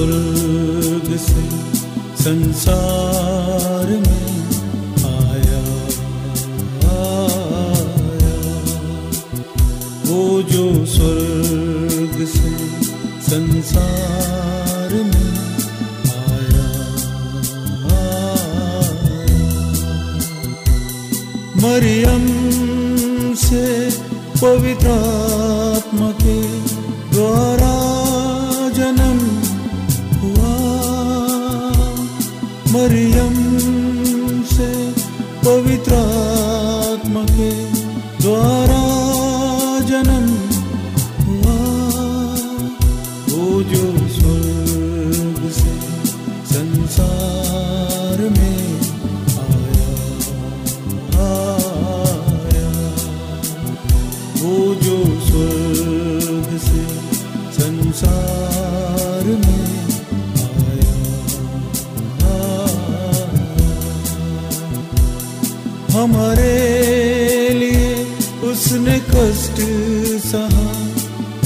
स्वर्ग से संसार में आया आया वो जो स्वर्ग से संसार में आया आया मरियम से पवित्र हमारे लिए उसने कष्ट सहा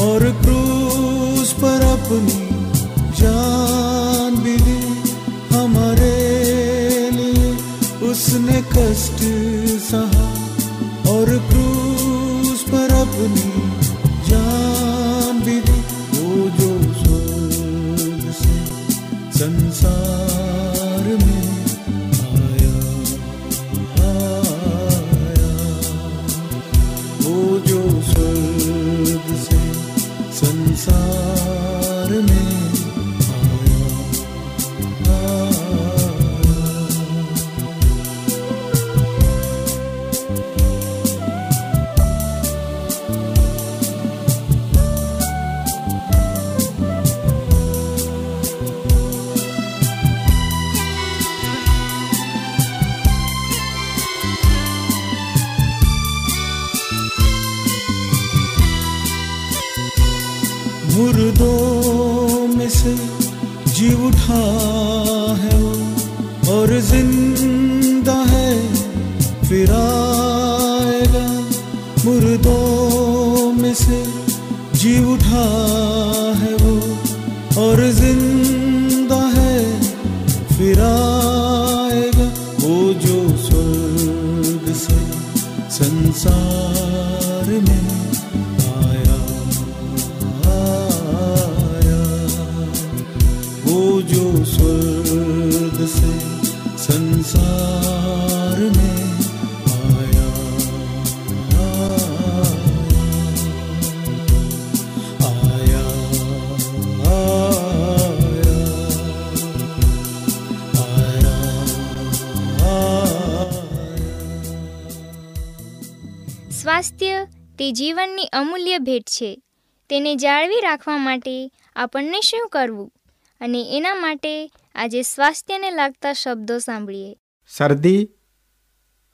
और क्रूस पर अपनी जान भी दी। हमारे लिए उसने कष्ट सहा और क्रूस पर अपनी તે જીવનની અમૂલ્ય ભેટ છે. તેને જાળવી રાખવા માટે આપણને શું કરવું? અને એના માટે આજે સ્વાસ્થ્યને લાગતા શબ્દો સાંભળીએ. શરદી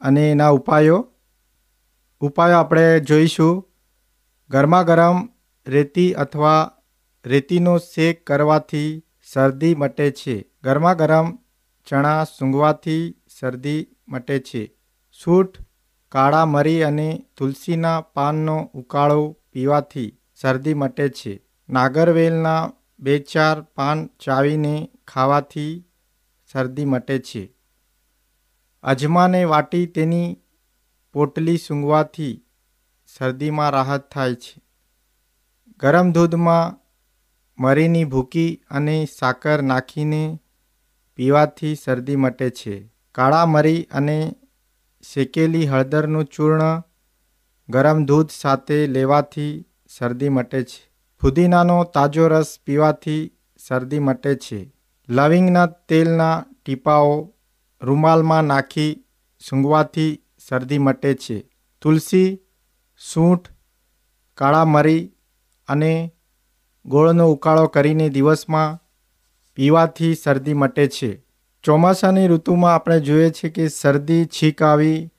અને એના ઉપાયો? ઉપાયો આપણે જોઈશું. ગરમા ગરમ રેતી અથવા રેતીનો શેક કરવાથી શરદી મટે છે. ગરમા ગરમ ચણા સૂંઘવાથી શરદી મટે છે. સૂંઠ કાળા મરી અને તુલસીના પાનનો ઉકાળો પીવાથી શરદી મટે છે. નાગરવેલના બે ચાર પાન ચાવીને ખાવાથી શરદી મટે છે. અજમાને વાટી તેની પોટલી સૂંઘવાથી શરદીમાં રાહત થાય છે. ગરમ દૂધમાં મરીની ભૂકી અને સાકર નાખીને પીવાથી શરદી મટે છે. કાળા મરી અને શેકેલી હળદરનું ચૂર્ણ ગરમ દૂધ સાથે લેવાથી શરદી મટે છે. ફુદીનાનો તાજો રસ પીવાથી શરદી મટે છે. લવિંગના તેલના ટીપાઓ રૂમાલમાં નાખી સૂંઘવાથી શરદી મટે છે. તુલસી, સૂંઠ કાળા મરી અને ગોળનો ઉકાળો કરીને દિવસમાં પીવાથી શરદી મટે છે. ચોમાસાની ઋતુમાં આપણે જોઈએ છીએ કે શરદી, છીંક આવી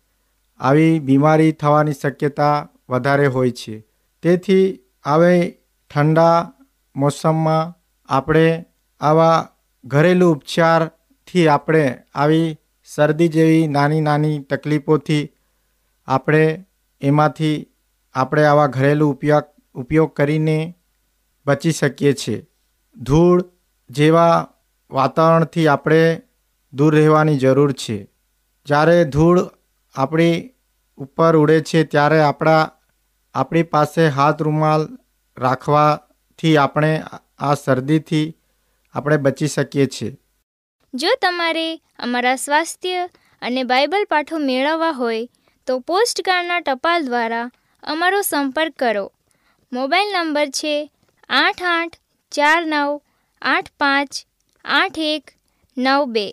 આવી બીમારી થવાની શક્યતા વધારે હોય છે. તેથી આવે ઠંડા મોસમમાં આપણે આવા ઘરેલું ઉપચારથી આપણે આવી શરદી જેવી નાની નાની તકલીફોથી આપણે એમાંથી આપણે આવા ઘરેલું ઉપયોગ ઉપયોગ કરીને બચી શકીએ છીએ. ધૂળ જેવા વાતાવરણથી આપણે દૂર રહેવાની જરૂર છે. જ્યારે ધૂળ આપણી ઉપર ઉડે છે, ત્યારે આપણા, આપણી પાસે હાથ રૂમાલ રાખવાથી આપણે આ શરદીથી આપણે બચી શકીએ છીએ. જો તમારે અમારા સ્વાસ્થ્ય અને બાઇબલ પાઠો મેળવવા હોય, તો પોસ્ટકાર્ડના ટપાલ દ્વારા અમારો સંપર્ક કરો. મોબાઈલ નંબર છે આઠ આઠ ચાર નવ આઠ પાંચ આઠ એક નવ બે.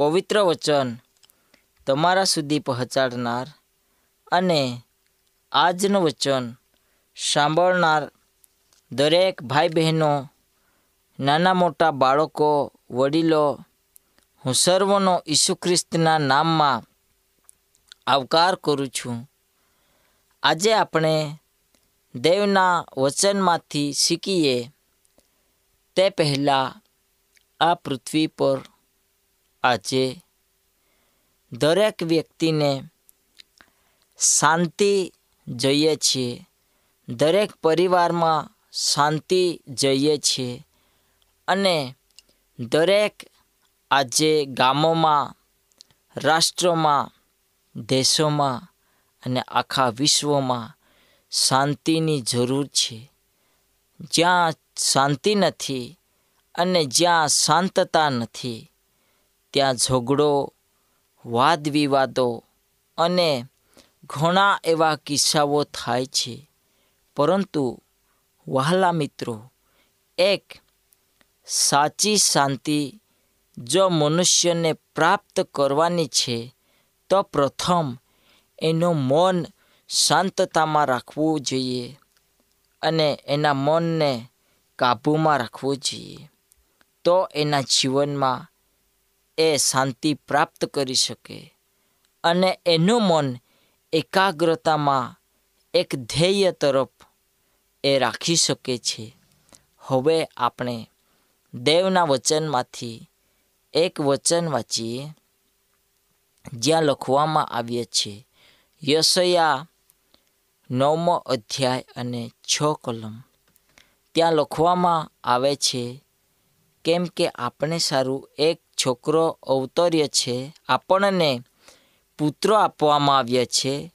પવિત્ર વચન તમારા સુધી પહોંચાડનાર અને આજનું વચન સાંભળનાર દરેક ભાઈ બહેનો નાના મોટા બાળકો, વડીલો, હું સર્વનો ઈસુ ખ્રિસ્તના નામમાં આવકાર કરું છું. આજે આપણે દેવના વચનમાંથી શીખીએ તે પહેલાં આ પૃથ્વી પર આજે દરેક વ્યક્તિને શાંતિ જોઈએ છીએ દરેક પરિવારમાં શાંતિ જોઈએ છીએ અને દરેક આજે ગામોમાં, રાષ્ટ્રોમાં, દેશોમાં અને આખા વિશ્વમાં શાંતિની જરૂર છે. જ્યાં શાંતિ નથી અને જ્યાં શાંતતા નથી ત્યાં ઝઘડો વાદ વિવાદો અને ઘણા એવા કિસ્સાઓ થાય છે. પરંતુ વહાલા મિત્રો, એક સાચી શાંતિ જો મનુષ્યને પ્રાપ્ત કરવાની છે, તો પ્રથમ એનું મન શાંતતામાં રાખવું જોઈએ અને એના મનને કાબૂમાં રાખવું જોઈએ. તો એના જીવનમાં એ શાંતિ પ્રાપ્ત કરી શકે અને એનું મન એકાગ્રતામાં એક ધ્યેય તરફ એ રાખી શકે છે. હવે આપણે દેવના વચનમાંથી એક વચન વાંચીએ. જ્યાં લખવામાં આવ્યા છે, યશયા નવમો અધ્યાય અને છ કલમ. ત્યાં લખવામાં આવે છે, કેમ કે આપણે સારું એક છોકરો અવતર્ય છે, આપણને પુત્રો આપવામાં આવ્યા છે.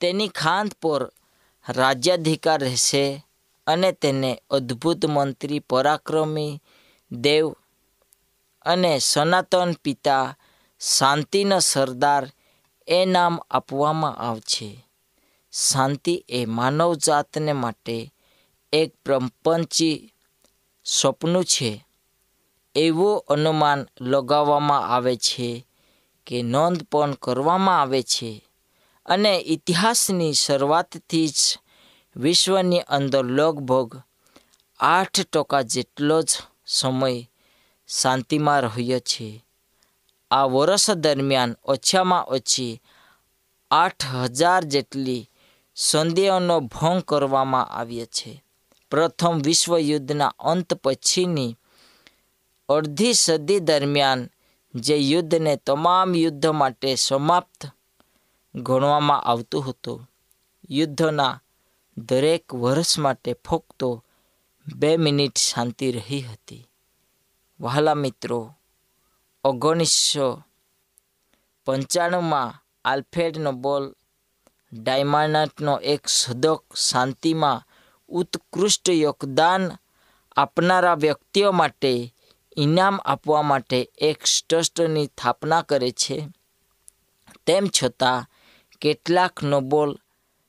તેની ખાંત પર રાજ્યાધિકાર રહેશે અને તેને અદ્ભુત મંત્રી પરાક્રમી દેવ અને સનાતન પિતા શાંતિનો સરદાર એ નામ આપવામાં આવશે. શાંતિ એ માનવજાતને માટે એક પ્રપંચી સ્વપ્ન છે. એવું અનુમાન લગાવવામાં આવે છે કે નોંધ પણ કરવામાં આવે છે. અને ઇતિહાસની શરૂઆતથી જ વિશ્વની અંદર લગભગ આઠ ટકા જેટલો જ સમય શાંતિમાં રહ્યો છે. આ વર્ષ દરમિયાન ઓછામાં ઓછી આઠ હજાર જેટલી સંધિઓનો ભંગ કરવામાં આવ્યો છે. પ્રથમ વિશ્વયુદ્ધના અંત પછીની અડધી સદી દરમિયાન જે યુદ્ધને તમામ યુદ્ધ માટે સમાપ્ત ગણવામાં આવતું હતું. યુદ્ધના દરેક વર્ષ માટે ફક્ત બે મિનિટ શાંતિ રહી હતી. વહાલા મિત્રો, ઓગણીસો પંચાણુંમાં આલ્ફ્રેડ નોબલ ડાયમાન્ડનો એક સદક શાંતિમાં ઉત્કૃષ્ટ યોગદાન આપનારા વ્યક્તિઓ માટે ઇનામ આપવા માટે એક ટ્રસ્ટની સ્થાપના કરે છે. તેમ છતાં, કેટલાક નોબલ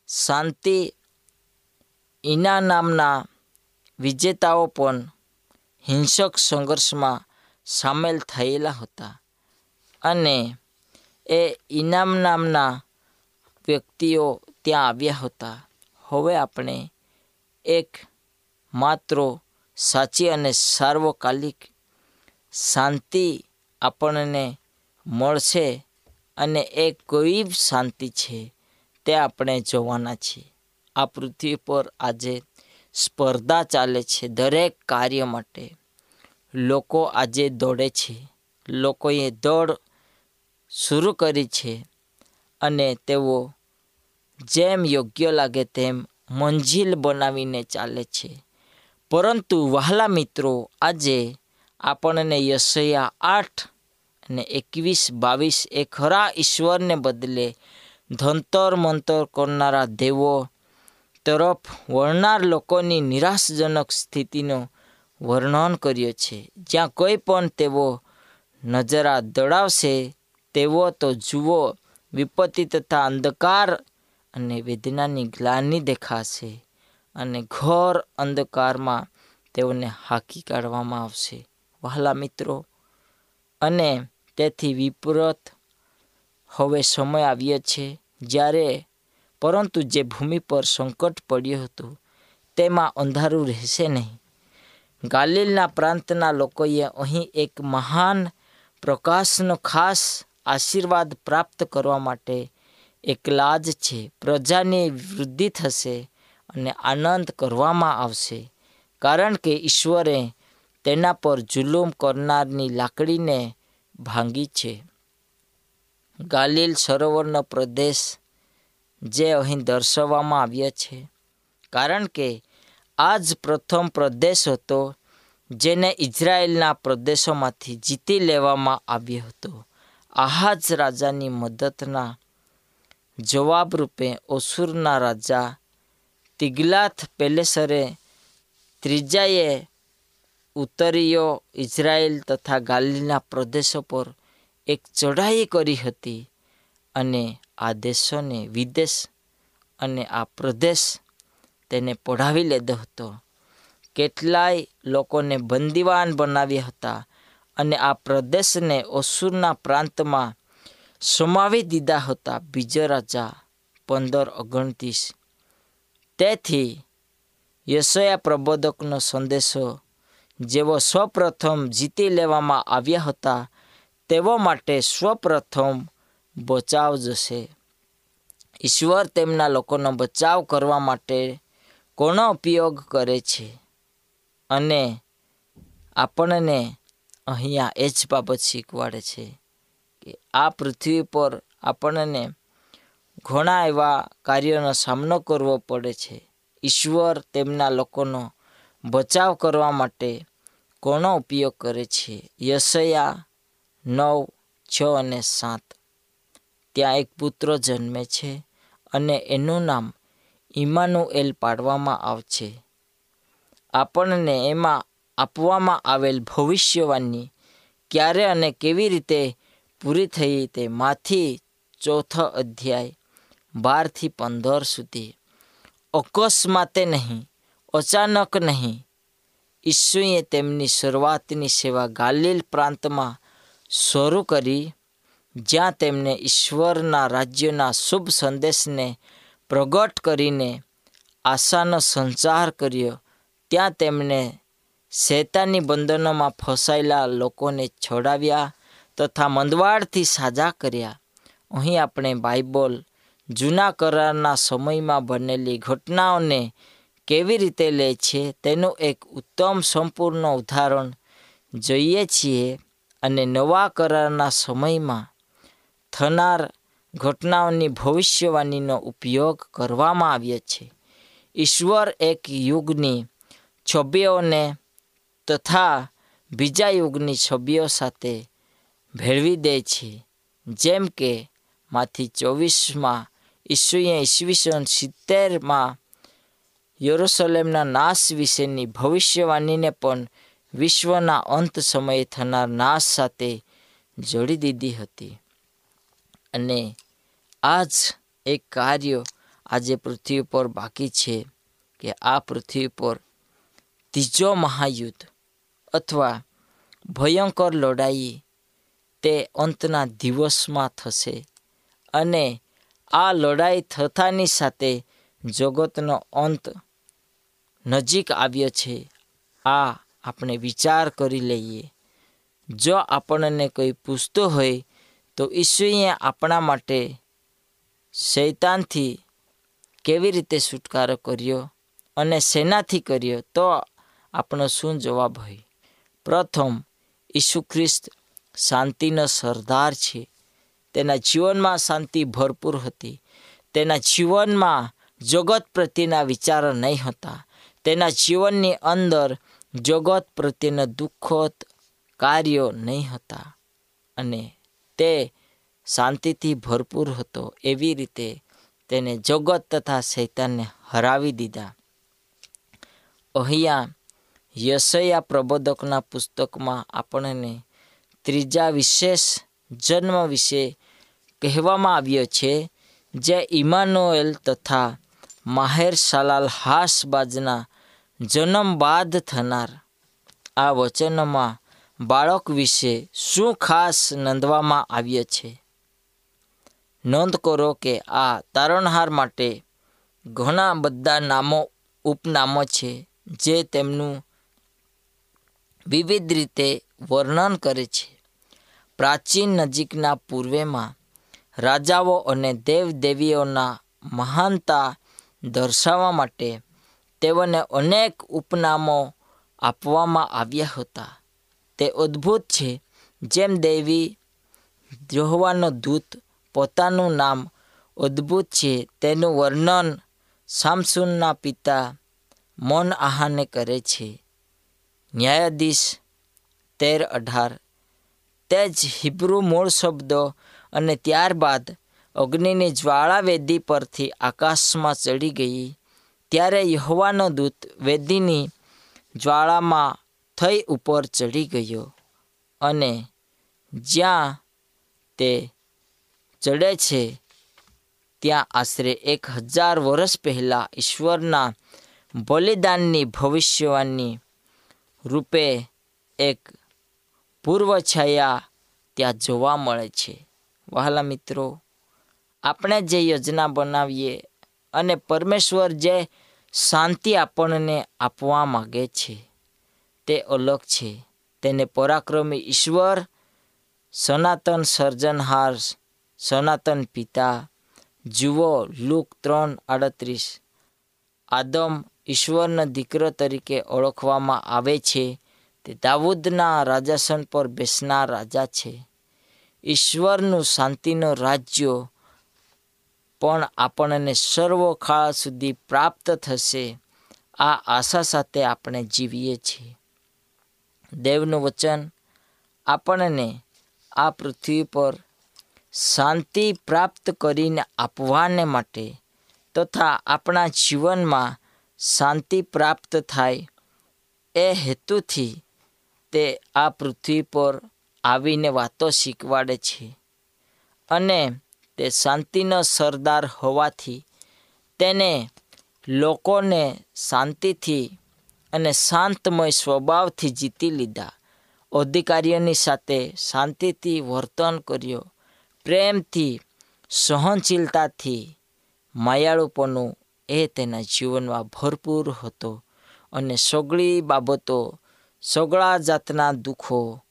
શાંતિ ઇનામના વિજેતાઓ પણ હિંસક સંઘર્ષમાં સામેલ થયેલા હતા અને એ ઇનામ નામના વ્યક્તિઓ ત્યાં આવ્યા હતા. હવે આપણે એક માત્ર સાચી અને સાર્વકાલિક શાંતિ આપણને મળશે અને એ કોઈ શાંતિ છે, તે આપણે જોવાના છીએ. આ પૃથ્વી પર આજે સ્પર્ધા ચાલે છે દરેક કાર્ય માટે. લોકો આજે દોડે છે. લોકોએ દોડ શરૂ કરી છે અને તેઓ જેમ યોગ્ય લાગે તેમ મંજિલ બનાવીને ચાલે છે. પરંતુ વહાલા મિત્રો, આજે આપણને યશયા આઠ અને એકવીસ બાવીસ એ ખરા ઈશ્વરને બદલે ધંતર મંતર કરનારા દેવો તરફ વળનાર લોકોની નિરાશજનક સ્થિતિનો વર્ણન કર્યો છે. જ્યાં કોઈ પણ તેઓ નજરા દડાવશે, તેવો તો જુઓ, વિપત્તિ તથા અંધકાર અને વેદનાની ગ્લાની દેખાશે અને ઘોર અંધકારમાં તેઓને હાકી કાઢવામાં આવશે. વહાલા મિત્રો. અને તેથી વિપરત હવે સમય આવ્યો છે જ્યારે, પરંતુ જે ભૂમિ પર સંકટ પડ્યું હતું, તેમાં અંધારું રહેશે નહીં. ગાલિલના પ્રાંતના લોકોએ અહીં એક મહાન, પ્રકાશનો ખાસ આશીર્વાદ પ્રાપ્ત કરવા માટે એકલા જ છે. પ્રજાની વૃદ્ધિ થશે અને આનંદ કરવામાં આવશે. કારણ કે ઈશ્વરે તેના પર જુલુમ કરનારની લાકડીને ભાંગી છે. ગાલિલ સરોવરનો પ્રદેશ જે અહીં દર્શાવવામાં આવ્યા છે. કારણ કે આ જ પ્રથમ પ્રદેશ હતો જેને ઇઝરાયેલના પ્રદેશોમાંથી જીતી લેવામાં આવ્યો હતો. આહાજ રાજાની મદદના જવાબ રૂપે ઓસુરના રાજા તિગલાથ પેલેસરે ત્રીજાએ ઉત્તરીયો ઇઝરાયલ તથા ગાલિલના પ્રદેશો પર એક ચઢાઈ કરી હતી અને આ દેશોને વિદેશ અને આ પ્રદેશ તેને પઢાવી લીધો હતો. કેટલાય લોકોને બંદીવાન બનાવ્યા હતા અને આ પ્રદેશને ઓસુરના પ્રાંતમાં સમાવી દીધા હતા બીજો રાજા પંદર ઓગણત્રીસ. તેથી યશયા પ્રબોધકનો સંદેશો જેવો સૌપ્રથમ જીતી લેવામાં આવ્યા હતા, તેઓ માટે સૌપ્રથમ બચાવ જશે. ઈશ્વર તેમના લોકોનો બચાવ કરવા માટે કોનો ઉપયોગ કરે છે? અને આપણને અહીંયા એ જ બાબત શીખવાડે છે કે આ પૃથ્વી પર આપણને ઘણા એવા કાર્યોનો સામનો કરવો પડે છે. ઈશ્વર તેમના લોકોનો બચાવ કરવા માટે કોનો ઉપયોગ કરે છે? યશયા નવ, છ અને સાત. ત્યાં એક પુત્ર જન્મે છે અને એનું નામ ઇમાનુએલ પાડવામાં આવશે. આપણને એમાં આપવામાં આવેલ ભવિષ્યવાણી ક્યારે અને કેવી રીતે પૂરી થઈ તે માથી ચોથો અધ્યાય બારથી પંદર સુધી. અકસ્માતે નહીં અચાનક નહીં. ઈસુએ તેમની શરૂઆતની સેવા ગાલિલ પ્રાંતમાં શરૂ કરી, જ્યાં તેમણે ઈશ્વરના રાજ્યના શુભ સંદેશને પ્રગટ કરીને આશાનો સંચાર કર્યો. ત્યાં તેમણે શૈતાની બંધનોમાં ફસાયેલા લોકોને છોડાવ્યા તથા મંદવાડથી સાજા કર્યા. અહીં આપણે બાઇબલ જૂના કરારના સમયમાં બનેલી ઘટનાઓને કેવી રીતે લે છે તેનું એક ઉત્તમ સંપૂર્ણ ઉદાહરણ જોઈએ છીએ અને નવા કરારના સમયમાં થનાર ઘટનાઓની ભવિષ્યવાણીનો ઉપયોગ કરવામાં આવ્યો છે. ઈશ્વર એક યુગની છબીઓને તથા બીજા યુગની છબીઓ સાથે ભેળવી દે છે. જેમ કે માંથી ચોવીસમાં ઈસુએ ઈસવીસન સિત્તેરમાં યરુસલેમના નાશ વિશેની ભવિષ્યવાણીને પણ વિશ્વના અંત સમયે થનાર નાશ સાથે જોડી દીધી હતી. અને આ જ એક કાર્ય આજે પૃથ્વી પર બાકી છે કે આ પૃથ્વી પર ત્રીજો મહાયુદ્ધ અથવા ભયંકર લડાઈ તે અંતના દિવસમાં થશે. અને આ લડાઈ થતાની સાથે જગતનો અંત નજીક આવ્યો છે. આ આપણે વિચાર કરી લઈએ. જો આપણને કોઈ પૂછતો હોય, તો ઈસુએ આપણા માટે શૈતાનથી કેવી રીતે છુટકારો કર્યો અને શેનાથી કર્યો, તો આપણો શું જવાબ હોય? પ્રથમ, ઈસુ ખ્રિસ્ત શાંતિનો સરદાર છે. તેના જીવનમાં શાંતિ ભરપૂર હતી. તેના જીવનમાં જગત પ્રત્યેના વિચારો નહીં હતા. તેના જીવનની અંદર જગત પ્રત્યેના દુઃખદ કાર્યો નહીં હતા અને તે શાંતિથી ભરપૂર હતો. એવી રીતે તેને જગત તથા શૈતાનને હરાવી દીધા. અહીંયા યશયા પ્રબોધકના પુસ્તકમાં આપણને ત્રીજા વિશેષ જન્મ વિશે કહેવામાં આવ્યો છે જે ઇમાનુએલ તથા માહેર સલાલ હાસબાજના જન્મ બાદ થનાર આ વચનમાં બાળક વિશે શું ખાસ નોંધવામાં આવ્યો છે? નોંધ કરો કે આ તારણહાર માટે ઘણા બધા નામો, ઉપનામો છે જે તેમનું વિવિધ રીતે વર્ણન કરે છે. પ્રાચીન નજીકના પૂર્વેમાં રાજાઓ અને દેવદેવીઓના મહાનતા દર્શાવવા માટે તેઓને અનેક ઉપનામો આપવામાં આવ્યા હતા. તે અદ્ભુત છે. જેમ દેવી જોહવાનો દૂત પોતાનું નામ અદ્ભુત છે, તેનું વર્ણન સામસુનના પિતા મોન આહાને કરે છે. ન્યાયાધીશ તેર અઢાર. તે જ હિબ્રુ મૂળ શબ્દો અને ત્યારબાદ અગ્નિની જ્વાળા વેદી પરથી આકાશમાં ચડી ગઈ. ત્યારે યહોવાનો દૂત વેદીની જ્વાળામાં થઈ ઉપર ચડી ગયો અને જ્યાં તે ચડે છે, ત્યાં આશરે એક હજાર વર્ષ પહેલાં ઈશ્વરના બલિદાનની ભવિષ્યવાણી રૂપે એક પૂર્વ છાયા ત્યાં જોવા મળે છે. વહાલા મિત્રો, આપણે જે યોજના બનાવીએ અને પરમેશ્વર જે શાંતિ આપણને આપવા માગે છે, તે અલગ છે. તેને પરાક્રમી ઈશ્વર, સનાતન સર્જનહાર, સનાતન પિતા, જુઓ લુક ત્રણ આડત્રીસ. આદમ ઈશ્વરના દીકરો તરીકે ઓળખવામાં આવે છે. તે દાઉદના રાજાસન પર બેસનાર રાજા છે. ઈશ્વરનું શાંતિનું રાજ્ય પણ આપણને સર્વકાળ સુધી પ્રાપ્ત થશે આ આશા સાથે આપણે જીવીએ છીએ. દેવનું વચન, આપણને આ પૃથ્વી પર શાંતિ પ્રાપ્ત કરીને આપવાને માટે તથા આપણા જીવનમાં શાંતિ પ્રાપ્ત થાય એ હેતુથી તે આ પૃથ્વી પર આવીને વાતો શીખવાડે છે. અને તે શાંતિનો સરદાર હોવાથી તેને લોકોને શાંતિથી અને શાંતમય સ્વભાવથી જીતી લીધા. અધિકારીઓની સાથે શાંતિથી વર્તન કર્યો. પ્રેમથી, સહનશીલતાથી માયાળુપણું એ તેના જીવનમાં ભરપૂર હતો અને સગળી બાબતો, સગળા જાતના દુઃખો,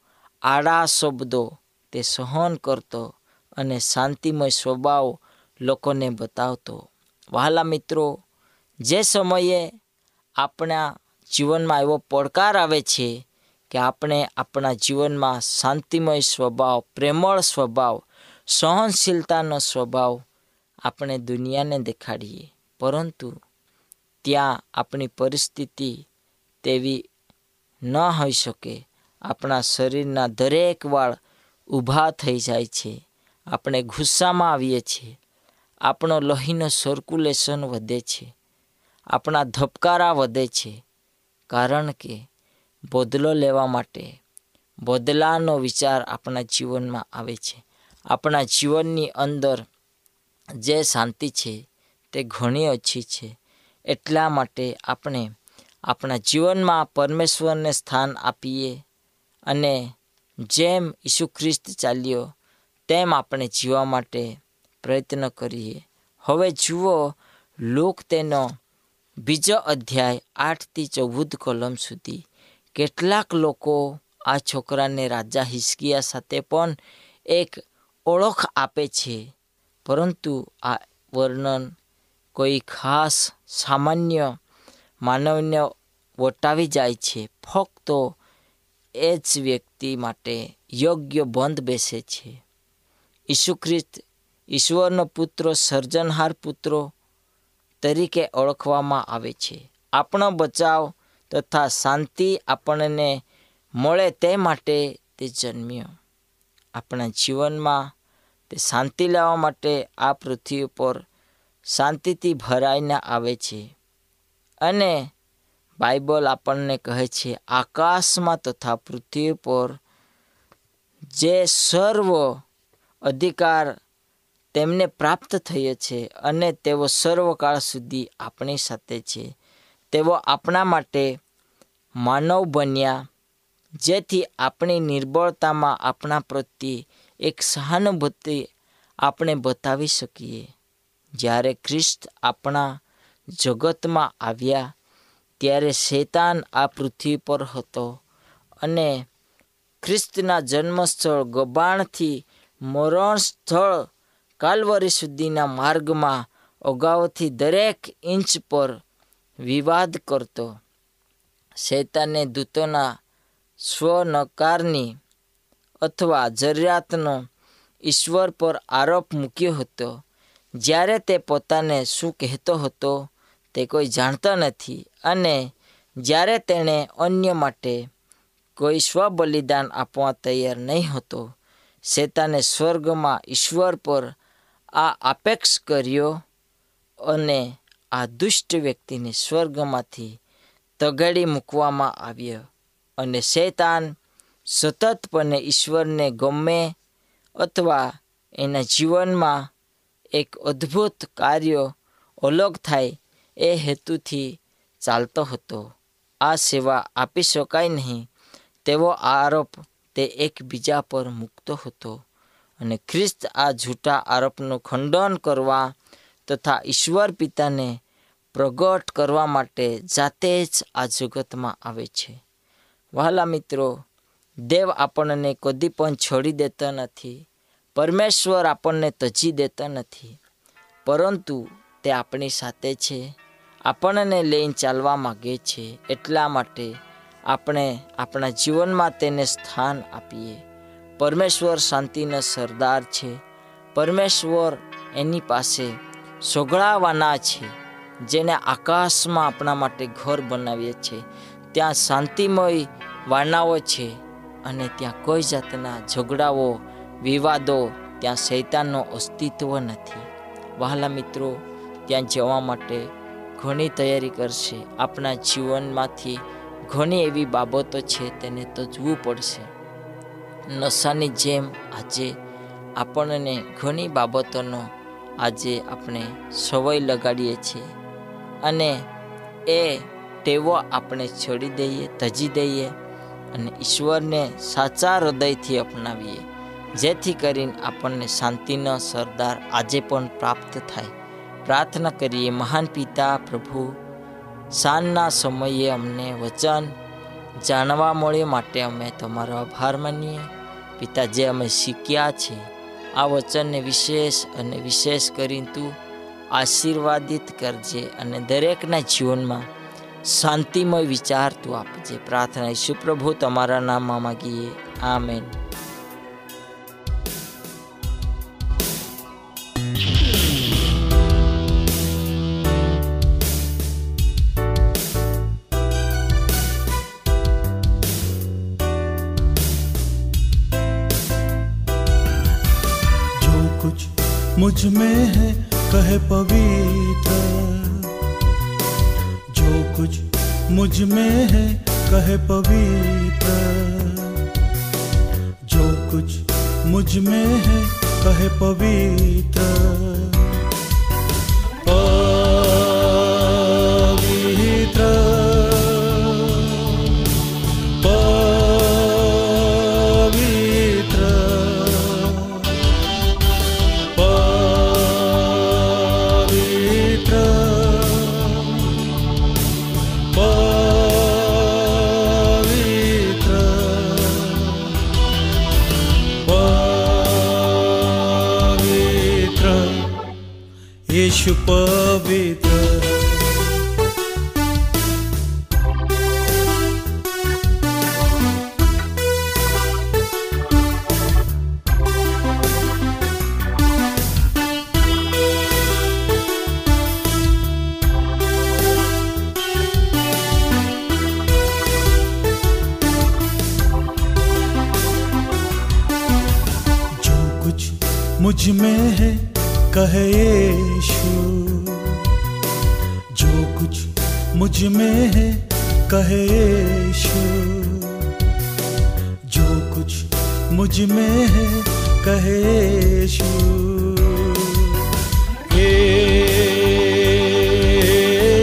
આડા શબ્દો તે સહન કરતો અને શાંતિમય સ્વભાવ લોકોને બતાવતો. વહાલા મિત્રો, જે સમયે આપણા જીવનમાં એવો પડકાર આવે છે કે આપણે આપણા જીવનમાં શાંતિમય સ્વભાવ, પ્રેમળ સ્વભાવ, સહનશીલતાનો સ્વભાવ આપણે દુનિયાને દેખાડીએ. પરંતુ ત્યાં આપણી પરિસ્થિતિ તેવી ન હોઈ શકે. આપણા શરીરના દરેક વાળ ઊભા થઈ જાય છે. આપણે ગુસ્સામાં આવીએ છીએ. આપણો લોહીનો સર્ક્યુલેશન વધે છે. આપણા ધબકારા વધે છે. કારણ કે બદલો લેવા માટે બદલાનો વિચાર આપણા જીવનમાં આવે છે. આપણા જીવનની અંદર જે શાંતિ છે તે ઘણી ઓછી છે. એટલા માટે આપણે આપણા જીવનમાં પરમેશ્વરને સ્થાન આપીએ અને જેમ ઈસુ ખ્રિસ્ત ચાલ્યો તેમ આપણે જીવવા માટે પ્રયત્ન કરીએ. હવે જુઓ, લોક તેનો બીજો અધ્યાય આઠથી ચૌદ કલમ સુધી. કેટલાક લોકો આ છોકરાને રાજા હિસ્કિયા સાથે પણ એક ઓળખ આપે છે. પરંતુ આ વર્ણન કોઈ ખાસ સામાન્ય માનવને વટાવી જાય છે. ફક્ત એ જ વ્યક્તિ માટે યોગ્ય બંધ બેસે છે. ઈસુ ખ્રિસ્ત, ઈશ્વરનો પુત્ર, સર્જનહાર પુત્રો તરીકે ઓળખવામાં આવે છે. આપણો બચાવ તથા શાંતિ આપણને મળે તે માટે તે જન્મ્યો. આપણા જીવનમાં તે શાંતિ લાવવા માટે આ પૃથ્વી પર શાંતિથી ભરાઈને આવે છે. અને બાઇબલ આપણને કહે છે, આકાશમાં તથા પૃથ્વી પર જે સર્વ અધિકાર તેમને પ્રાપ્ત થયો છે અને તેઓ સર્વકાળ સુધી આપણી સાથે છે. તેઓ આપણા માટે માનવ બન્યા, જેથી આપણી નિર્બળતામાં આપણા પ્રત્યે એક સહાનુભૂતિ આપણે બતાવી શકીએ. જ્યારે ખ્રિસ્ત આપણા જગતમાં આવ્યા, ત્યારે શૈતાન આ પૃથ્વી પર હતો અને ખ્રિસ્તના જન્મસ્થળ ગબાણથી મરણ સ્થળ કાલવરી સુધીના માર્ગમાં અગાઉથી દરેક ઇંચ પર વિવાદ કરતો. શૈતાને દૂતોના સ્વનકારની અથવા જરૂરિયાતનો ઈશ્વર પર આરોપ મૂક્યો હતો. જ્યારે તે પોતાને શું કહેતો હતો તે કોઈ જાણતા નથી અને જ્યારે તેણે અન્ય માટે કોઈ સ્વબલિદાન આપવા તૈયાર નહીં હતો શેતાને સ્વર્ગમાં ઈશ્વર પર આ અપેક્ષ કર્યો અને આ દુષ્ટ વ્યક્તિને સ્વર્ગમાંથી તગાડી મૂકવામાં આવ્યો. અને શેતાન સતતપણે ઈશ્વરને ગમે અથવા એના જીવનમાં એક અદ્ભુત કાર્ય અલગ થાય એ હેતુથી ચાલતો હતો. આ સેવા આપી શકાય નહીં તેવો આરોપ તે એકબીજા પર મૂકતો હતો અને ખ્રિસ્ત આ જૂઠા આરોપનું ખંડન કરવા તથા ઈશ્વર પિતાને પ્રગટ કરવા માટે જાતે જ આ જગતમાં આવે છે. વહાલા મિત્રો, દેવ આપણને કદી પણ છોડી દેતા નથી, પરમેશ્વર આપણને તજી દેતા નથી, પરંતુ તે આપણી સાથે છે, આપણને લઈને ચાલવા માગે છે એટલા માટે આપણે આપણા જીવનમાં તેને સ્થાન આપીએ. પરમેશ્વર શાંતિનો સરદાર છે. પરમેશ્વર એની પાસે સોગળાવાના છે, જેને આકાશમાં આપણા માટે ઘર બનાવીએ છીએ ત્યાં શાંતિમય વાનાઓ છે અને ત્યાં કોઈ જાતના ઝઘડાઓ, વિવાદો, ત્યાં શૈતાનનો અસ્તિત્વ નથી. વહાલા મિત્રો, ત્યાં જવા માટે ઘણી તૈયારી કરશે. આપણા જીવનમાંથી ઘણી એવી બાબતો છે, તેને તજવું પડશે. નશાની જેમ આજે આપણને ઘણી બાબતોનો આજે આપણે સવય લગાડીએ છીએ અને એ ટેવો આપણે છોડી દઈએ તજી દઈએ અને ઈશ્વરને સાચા હૃદયથી અપનાવીએ, જેથી કરીને આપણને શાંતિનો સરદાર આજે પણ પ્રાપ્ત થાય. પ્રાર્થના કરીએ, મહાન પિતા, પ્રભુ સાંજના સમયે અમને વચન જાણવા મળે માટે અમે તમારો આભાર માનીએ. પિતા જે અમે શીખ્યા છે આ વચનને વિશેષ અને વિશેષ કરીને તું આશીર્વાદિત કરજે અને દરેકના જીવનમાં શાંતિમય વિચાર તું આપજે. પ્રાર્થના ઈસુ પ્રભુ તમારા નામમાં માગીએ. આમેન. मुझमें है, कहे पवित्र। जो कुछ मुझमें है, कहे पवित्र। जो कुछ मुझमें है, कहे पवित्र। पवित्र। मुझमें है कहे यीशु, जो कुछ मुझमें है, कहे यीशु। जो कुछ मुझमें है, कहे यीशु।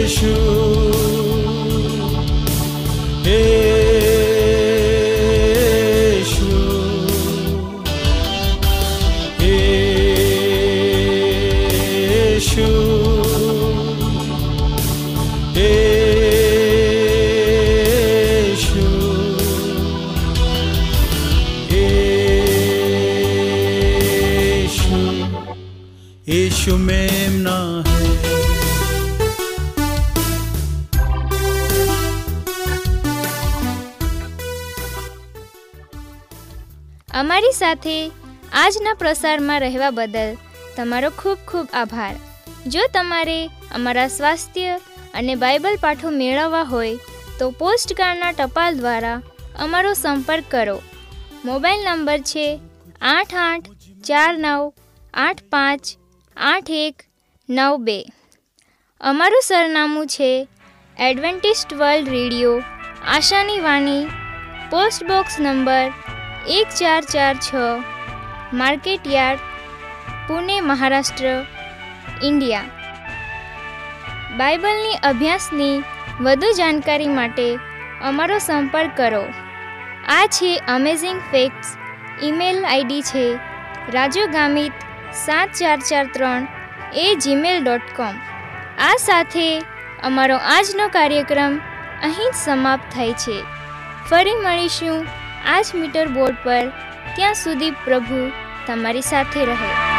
यीशु। यीशु मेमना है અમારી સાથે આજના પ્રસારમાં રહેવા બદલ તમારો ખૂબ ખૂબ આભાર જો તમારે અમારા સ્વાસ્થ્ય અને બાઇબલ પાઠો મેળવવા હોય તો પોસ્ટકાર્ડના ટપાલ દ્વારા અમારો સંપર્ક કરો મોબાઈલ નંબર છે આઠ આઠ ચાર નવ આઠ પાંચ આઠ એક નવ બે. અમારું સરનામું છે એડવેન્ટિસ્ટ વર્લ્ડ રેડિયો, આશાની વાણી, પોસ્ટ બોક્સ નંબર એક ચાર ચાર છ market yard Pune, Maharashtra, India. બાઇબલની અભ્યાસની વધુ જાણકારી માટે અમારો સંપર્ક કરો. આ છે અમેઝિંગ ફેક્ટ્સ ઈમેલ આઈડી છે રાજુ ગામિત સાત ચાર ચાર ત્રણ એ જીમેલ ડોટ કોમ આ સાથે અમારો આજનો કાર્યક્રમ અહીં જ સમાપ્ત થાય છે. ફરી મળીશું આજ મીટર બોર્ડ પર. ત્યાં સુધી પ્રભુ તમારી સાથે રહે.